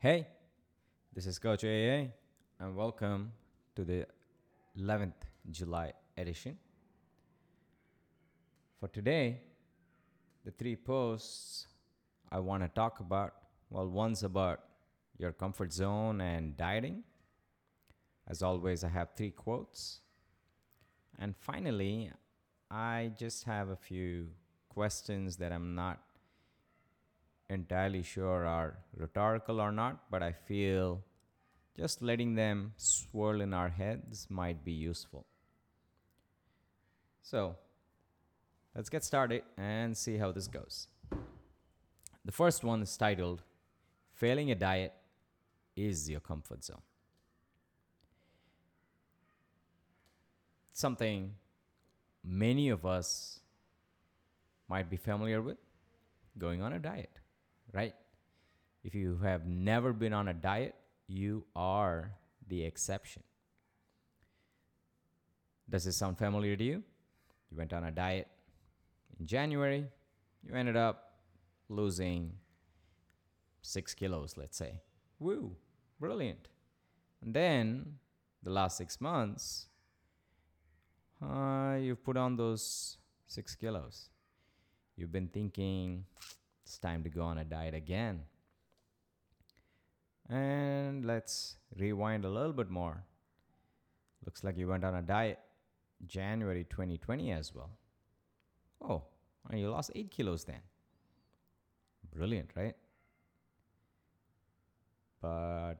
Hey, this is Coach AA, and welcome to the 11th July edition. For today, the three posts I want to talk about well, one's about your comfort zone and dieting. As always, I have three quotes. And finally, I just have a few questions that I'm not entirely sure are rhetorical or not, but I feel just letting them swirl in our heads might be useful. So, let's get started and see how this goes. The first one is titled Failing a Diet is Your Comfort Zone. Something many of us might be familiar with going on a diet right? If you have never been on a diet, you are the exception. Does this sound familiar to you? You went on a diet in January, you ended up losing six kilos, let's say. Woo, brilliant. And then the last six months, uh, you've put on those six kilos. You've been thinking, it's time to go on a diet again. And let's rewind a little bit more. Looks like you went on a diet January 2020 as well. Oh, and you lost 8 kilos then. Brilliant, right? But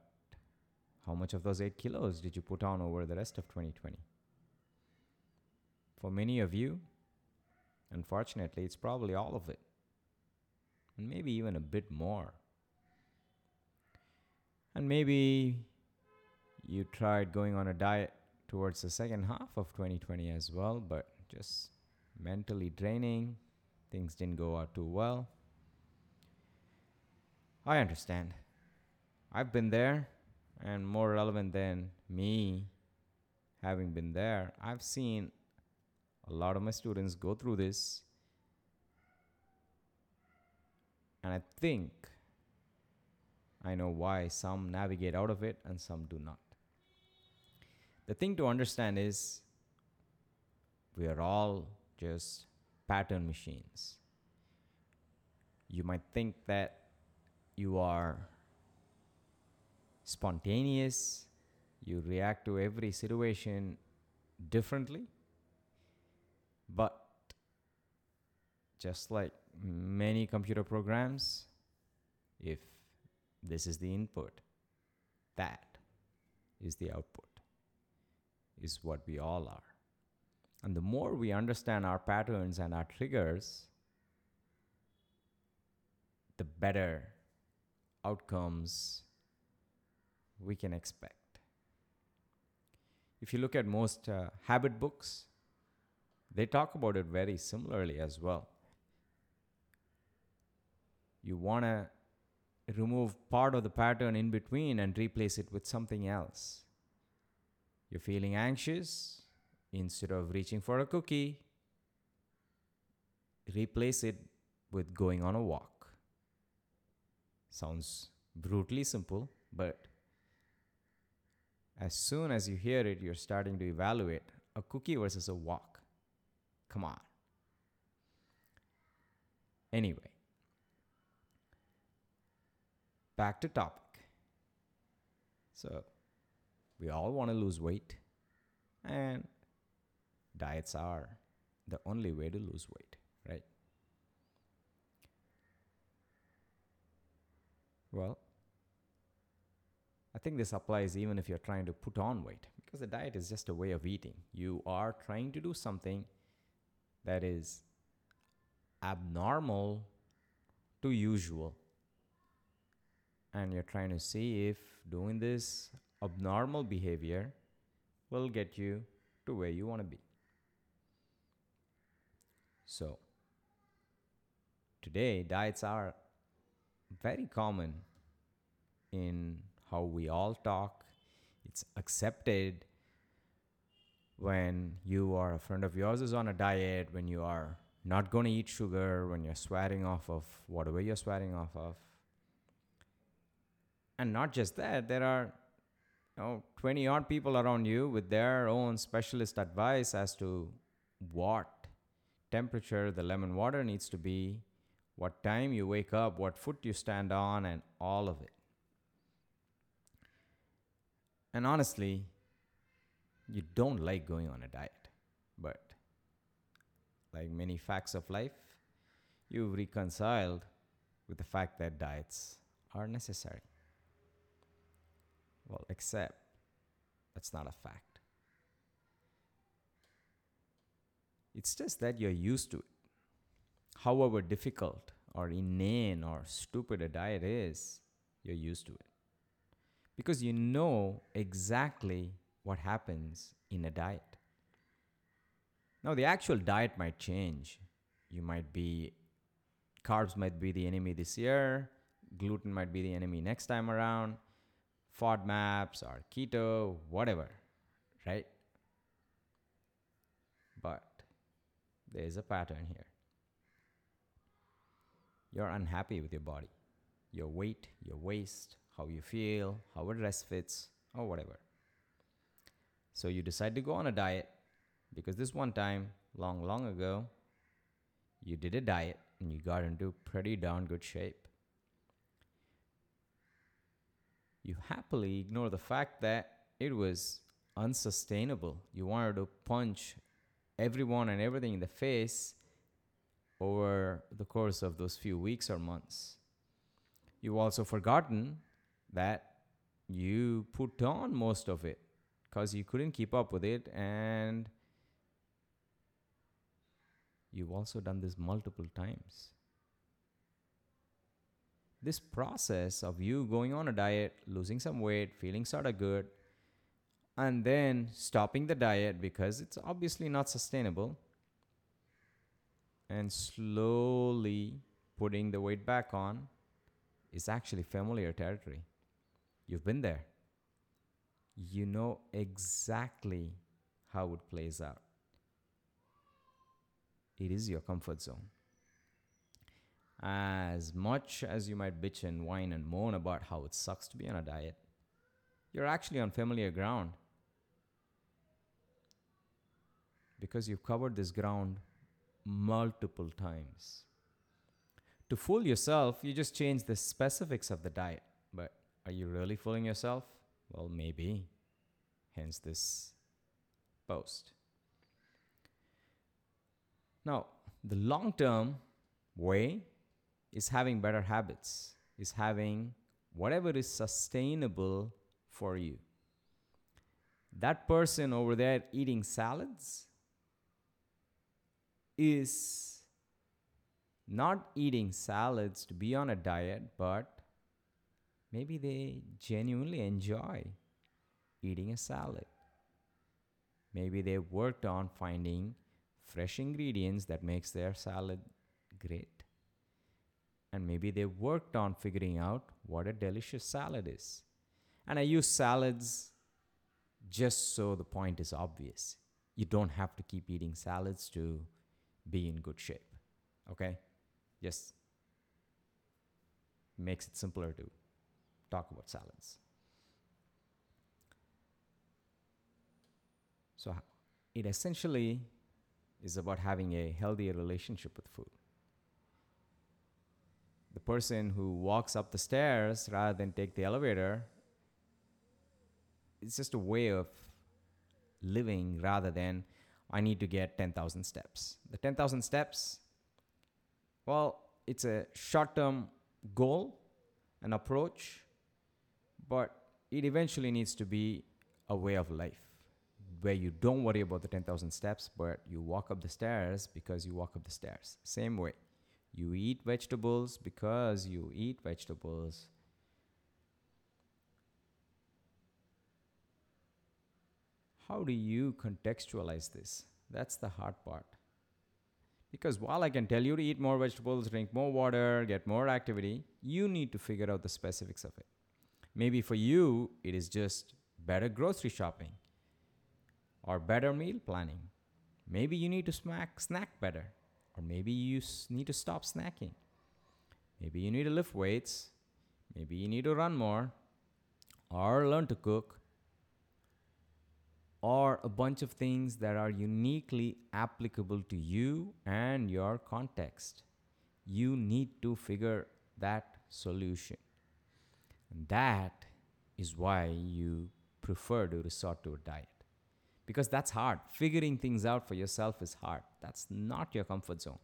how much of those 8 kilos did you put on over the rest of 2020? For many of you, unfortunately, it's probably all of it and maybe even a bit more. And maybe you tried going on a diet towards the second half of 2020 as well, but just mentally draining. Things didn't go out too well. I understand. I've been there, and more relevant than me having been there, I've seen a lot of my students go through this And I think I know why some navigate out of it and some do not. The thing to understand is we are all just pattern machines. You might think that you are spontaneous, you react to every situation differently, but just like many computer programs, if this is the input, that is the output, is what we all are. And the more we understand our patterns and our triggers, the better outcomes we can expect. If you look at most uh, habit books, they talk about it very similarly as well you want to remove part of the pattern in between and replace it with something else. You're feeling anxious, instead of reaching for a cookie, replace it with going on a walk. Sounds brutally simple, but as soon as you hear it, you're starting to evaluate a cookie versus a walk. Come on. Anyway, back to topic. So, we all want to lose weight, and diets are the only way to lose weight, right? Well, I think this applies even if you're trying to put on weight because the diet is just a way of eating. You are trying to do something that is abnormal to usual and you're trying to see if doing this abnormal behavior will get you to where you want to be. So, today, diets are very common in how we all talk. It's accepted when you are a friend of yours is on a diet, when you are not going to eat sugar, when you're sweating off of whatever you're sweating off of And not just that, there are you know, 20 odd people around you with their own specialist advice as to what temperature the lemon water needs to be, what time you wake up, what foot you stand on, and all of it. And honestly, you don't like going on a diet, but like many facts of life, you've reconciled with the fact that diets are necessary. Well, except that's not a fact. It's just that you're used to it. However difficult or inane or stupid a diet is, you're used to it. Because you know exactly what happens in a diet. Now, the actual diet might change. You might be, carbs might be the enemy this year, gluten might be the enemy next time around, FODMAPs or keto, whatever, right? But there is a pattern here. You're unhappy with your body, your weight, your waist, how you feel, how a dress fits, or whatever. So you decide to go on a diet because this one time, long, long ago, you did a diet and you got into pretty darn good shape. You happily ignore the fact that it was unsustainable. You wanted to punch everyone and everything in the face over the course of those few weeks or months. You've also forgotten that you put on most of it because you couldn't keep up with it and you've also done this multiple times this process of you going on a diet losing some weight feeling sort of good and then stopping the diet because it's obviously not sustainable and slowly putting the weight back on is actually familiar territory you've been there you know exactly how it plays out. It is your comfort zone. As much as you might bitch and whine and moan about how it sucks to be on a diet, you're actually on familiar ground because you've covered this ground multiple times. To fool yourself, you just change the specifics of the diet. But are you really fooling yourself? Well, maybe. Hence this post. Now, the long term way is having better habits, is having whatever is sustainable for you. That person over there eating salads is not eating salads to be on a diet, but maybe they genuinely enjoy eating a salad. Maybe they worked on finding fresh ingredients that makes their salad great. And maybe they worked on figuring out what a delicious salad is. And I use salads just so the point is obvious. You don't have to keep eating salads to be in good shape. Okay? Just makes it simpler to talk about salads. So, it essentially is about having a healthier relationship with food. The person who walks up the stairs rather than take the elevator, it's just a way of living rather than I need to get 10,000 steps. The 10,000 steps, well, it's a short term goal, an approach, but it eventually needs to be a way of life where you don't worry about the 10,000 steps, but you walk up the stairs because you walk up the stairs. Same way. You eat vegetables because you eat vegetables. How do you contextualize this? That's the hard part. Because while I can tell you to eat more vegetables, drink more water, get more activity, you need to figure out the specifics of it. Maybe for you, it is just better grocery shopping or better meal planning. Maybe you need to snack, snack better, or maybe you need to stop snacking. Maybe you need to lift weights. Maybe you need to run more. or learn to cook or a bunch of things that are uniquely applicable to you and your context. You need to figure that solution. And that is why you prefer to resort to a diet. Because that's hard. Figuring things out for yourself is hard. That's not your comfort zone.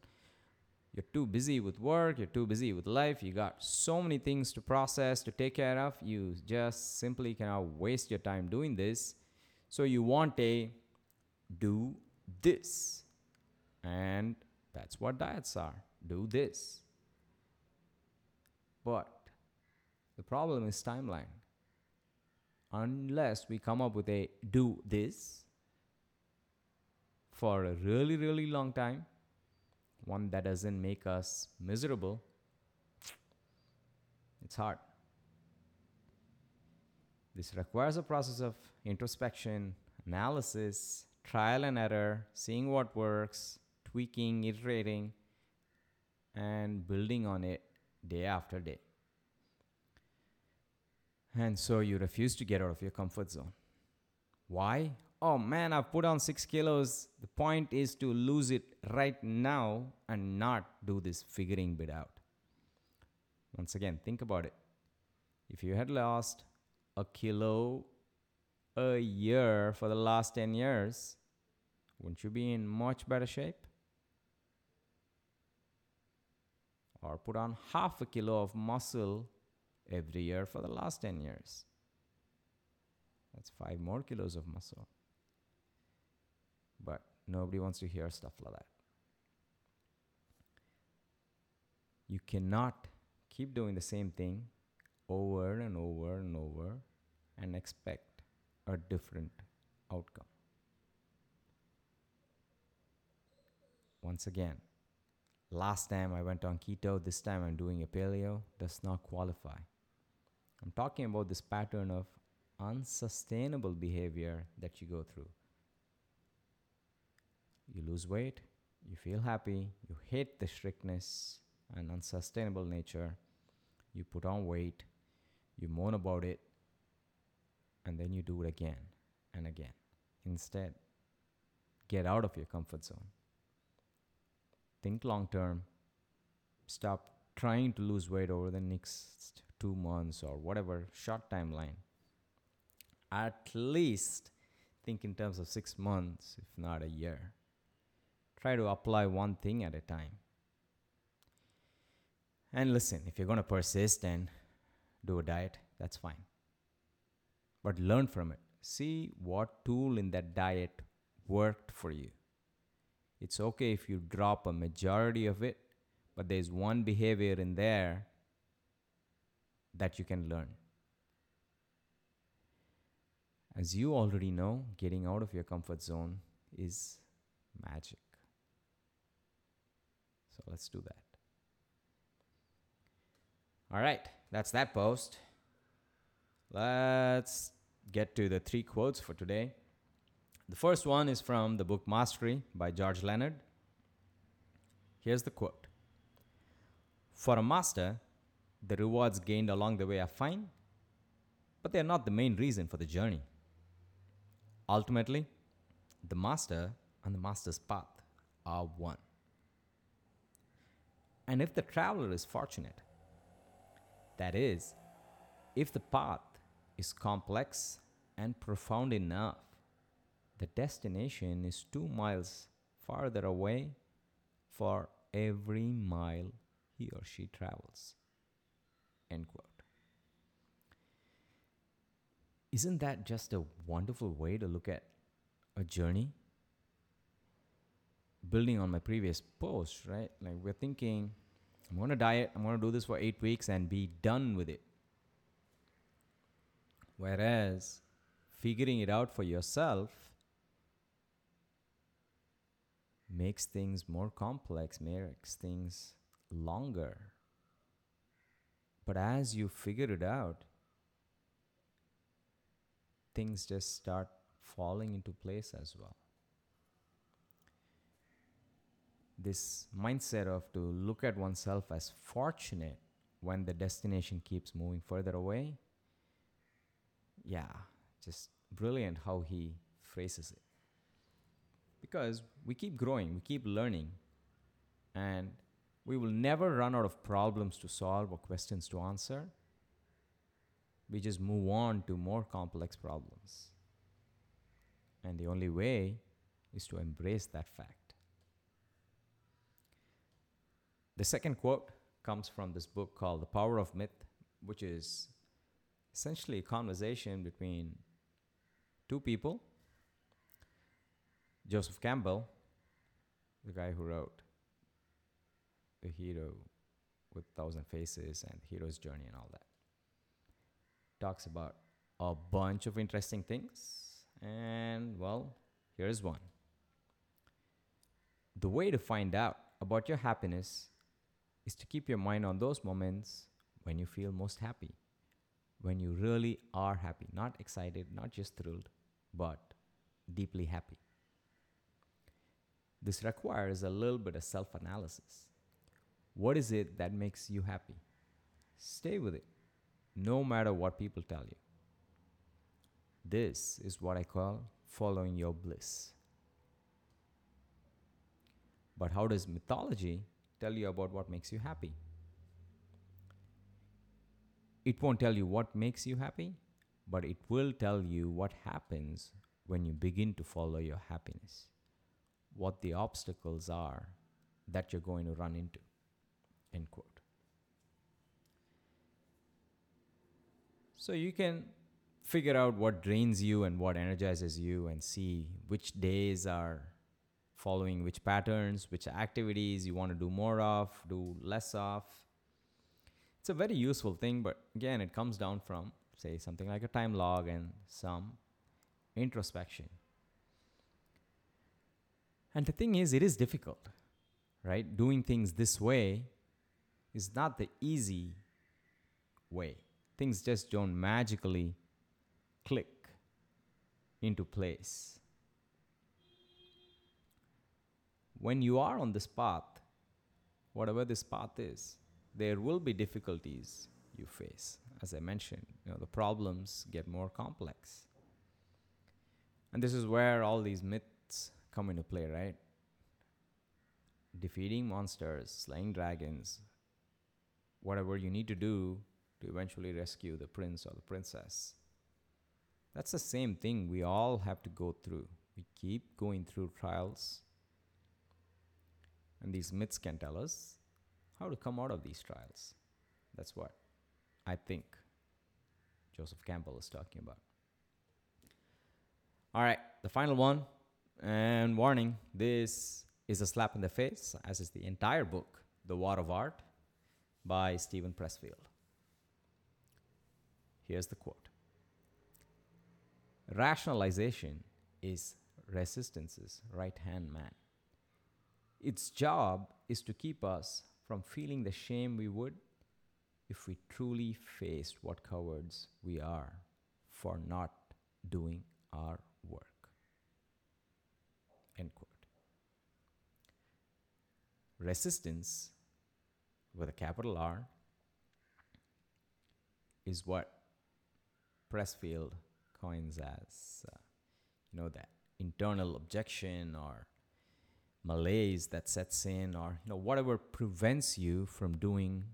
You're too busy with work, you're too busy with life, you got so many things to process, to take care of. You just simply cannot waste your time doing this. So you want a do this. And that's what diets are do this. But the problem is timeline. Unless we come up with a do this for a really, really long time, one that doesn't make us miserable, it's hard. This requires a process of introspection, analysis, trial and error, seeing what works, tweaking, iterating, and building on it day after day. And so you refuse to get out of your comfort zone. Why? Oh man, I've put on six kilos. The point is to lose it right now and not do this figuring bit out. Once again, think about it. If you had lost a kilo a year for the last 10 years, wouldn't you be in much better shape? Or put on half a kilo of muscle every year for the last 10 years. That's five more kilos of muscle. But nobody wants to hear stuff like that. You cannot keep doing the same thing over and over and over and expect a different outcome. Once again, last time I went on keto, this time I'm doing a paleo, does not qualify. I'm talking about this pattern of unsustainable behavior that you go through. You lose weight, you feel happy, you hate the strictness and unsustainable nature, you put on weight, you moan about it, and then you do it again and again. Instead, get out of your comfort zone. Think long term. Stop trying to lose weight over the next two months or whatever short timeline. At least think in terms of six months, if not a year. Try to apply one thing at a time. And listen, if you're going to persist and do a diet, that's fine. But learn from it. See what tool in that diet worked for you. It's okay if you drop a majority of it, but there's one behavior in there that you can learn. As you already know, getting out of your comfort zone is magic. So let's do that. All right, that's that post. Let's get to the three quotes for today. The first one is from the book Mastery by George Leonard. Here's the quote For a master, the rewards gained along the way are fine, but they are not the main reason for the journey. Ultimately, the master and the master's path are one. And if the traveler is fortunate, that is, if the path is complex and profound enough, the destination is two miles farther away for every mile he or she travels. End quote. Isn't that just a wonderful way to look at a journey? Building on my previous post, right? Like we're thinking, I'm going to diet, I'm going to do this for eight weeks and be done with it. Whereas figuring it out for yourself makes things more complex, makes things longer. But as you figure it out, things just start falling into place as well. This mindset of to look at oneself as fortunate when the destination keeps moving further away yeah, just brilliant how he phrases it. Because we keep growing, we keep learning, and we will never run out of problems to solve or questions to answer. We just move on to more complex problems. And the only way is to embrace that fact. The second quote comes from this book called The Power of Myth, which is essentially a conversation between two people Joseph Campbell, the guy who wrote The Hero with Thousand Faces and Hero's Journey and all that, talks about a bunch of interesting things. And, well, here's one. The way to find out about your happiness is to keep your mind on those moments when you feel most happy, when you really are happy, not excited, not just thrilled, but deeply happy. This requires a little bit of self analysis. What is it that makes you happy? Stay with it, no matter what people tell you. This is what I call following your bliss. But how does mythology tell you about what makes you happy? It won't tell you what makes you happy, but it will tell you what happens when you begin to follow your happiness, what the obstacles are that you're going to run into. End quote. So you can figure out what drains you and what energizes you and see which days are following which patterns, which activities you want to do more of, do less of. It's a very useful thing, but again, it comes down from, say, something like a time log and some introspection. And the thing is, it is difficult, right? Doing things this way is not the easy way. Things just don't magically click into place. When you are on this path, whatever this path is, there will be difficulties you face. As I mentioned, you know, the problems get more complex. And this is where all these myths come into play, right? Defeating monsters, slaying dragons, whatever you need to do to eventually rescue the prince or the princess. That's the same thing we all have to go through. We keep going through trials. And these myths can tell us how to come out of these trials. That's what I think Joseph Campbell is talking about. All right, the final one. And warning this is a slap in the face, as is the entire book, The War of Art by Steven Pressfield. Here's the quote Rationalization is resistance's right hand man. Its job is to keep us from feeling the shame we would if we truly faced what cowards we are for not doing our work. End quote. Resistance, with a capital R, is what Pressfield coins as, uh, you know, that internal objection or malaise that sets in or you know whatever prevents you from doing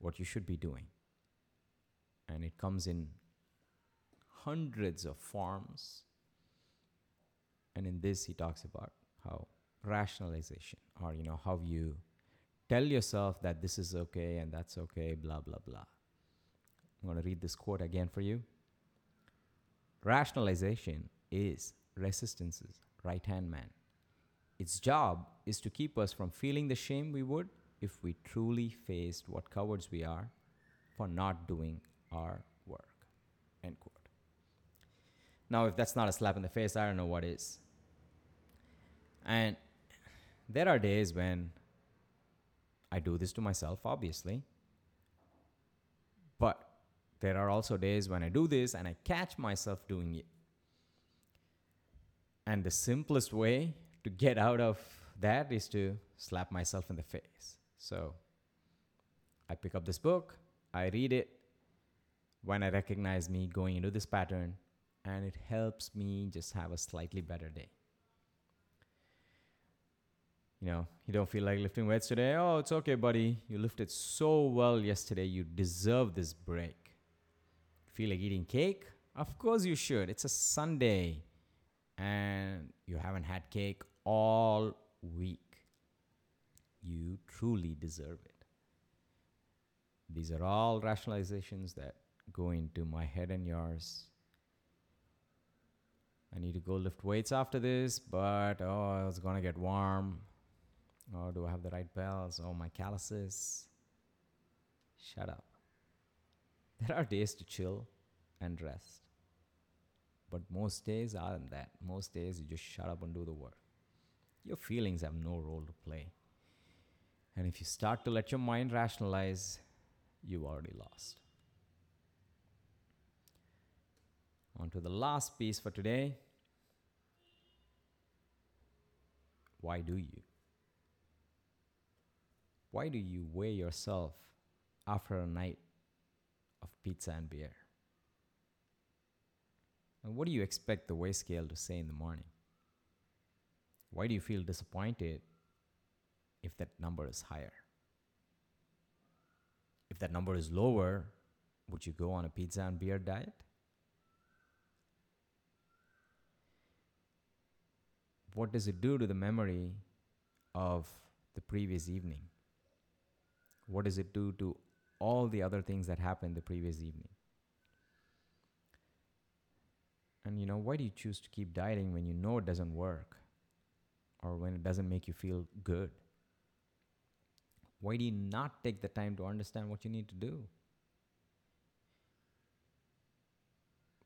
what you should be doing. And it comes in hundreds of forms. And in this he talks about how rationalization or you know how you tell yourself that this is okay and that's okay blah blah blah. I'm going to read this quote again for you. Rationalization is resistance's right hand man its job is to keep us from feeling the shame we would if we truly faced what cowards we are for not doing our work. End quote. Now, if that's not a slap in the face, I don't know what is. And there are days when I do this to myself, obviously. But there are also days when I do this and I catch myself doing it. And the simplest way to get out of that is to slap myself in the face. So I pick up this book, I read it. when I recognize me going into this pattern, and it helps me just have a slightly better day. You know, you don't feel like lifting weights today. Oh, it's okay, buddy. You lifted so well yesterday. You deserve this break. Feel like eating cake? Of course you should. It's a Sunday and you haven't had cake all week. You truly deserve it. These are all rationalizations that go into my head and yours. I need to go lift weights after this, but oh, it's gonna get warm. Oh, do I have the right bells? Oh, my calluses. Shut up. There are days to chill and rest. But most days aren't that. Most days you just shut up and do the work. Your feelings have no role to play. And if you start to let your mind rationalize, you've already lost. On to the last piece for today. Why do you? Why do you weigh yourself after a night of pizza and beer? And what do you expect the weigh scale to say in the morning? Why do you feel disappointed if that number is higher? If that number is lower, would you go on a pizza and beer diet? What does it do to the memory of the previous evening? What does it do to all the other things that happened the previous evening? And you know, why do you choose to keep dieting when you know it doesn't work or when it doesn't make you feel good? Why do you not take the time to understand what you need to do?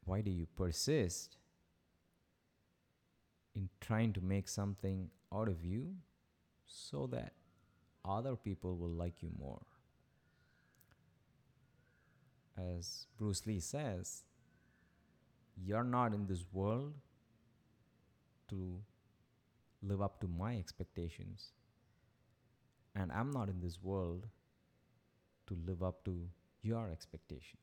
Why do you persist in trying to make something out of you so that other people will like you more. As Bruce Lee says, you're not in this world to live up to my expectations. And I'm not in this world to live up to your expectations.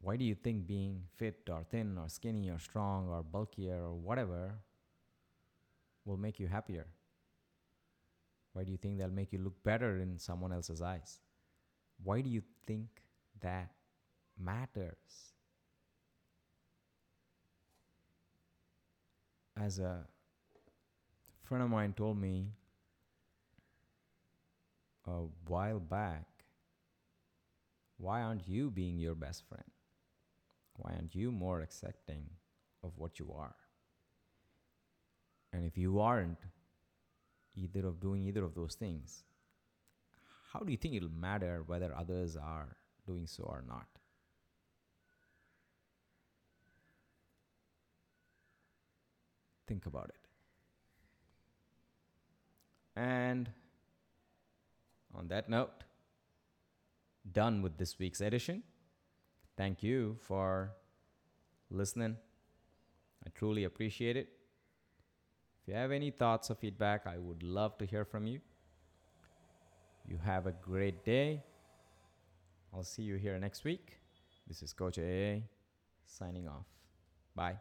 Why do you think being fit or thin or skinny or strong or bulkier or whatever will make you happier? Why do you think they'll make you look better in someone else's eyes? Why do you think that matters? As a friend of mine told me a while back, why aren't you being your best friend? Why aren't you more accepting of what you are? And if you aren't either of doing either of those things, how do you think it'll matter whether others are doing so or not? Think about it. And on that note, done with this week's edition. Thank you for listening. I truly appreciate it. If you have any thoughts or feedback, I would love to hear from you. You have a great day. I'll see you here next week. This is Coach AA signing off. Bye.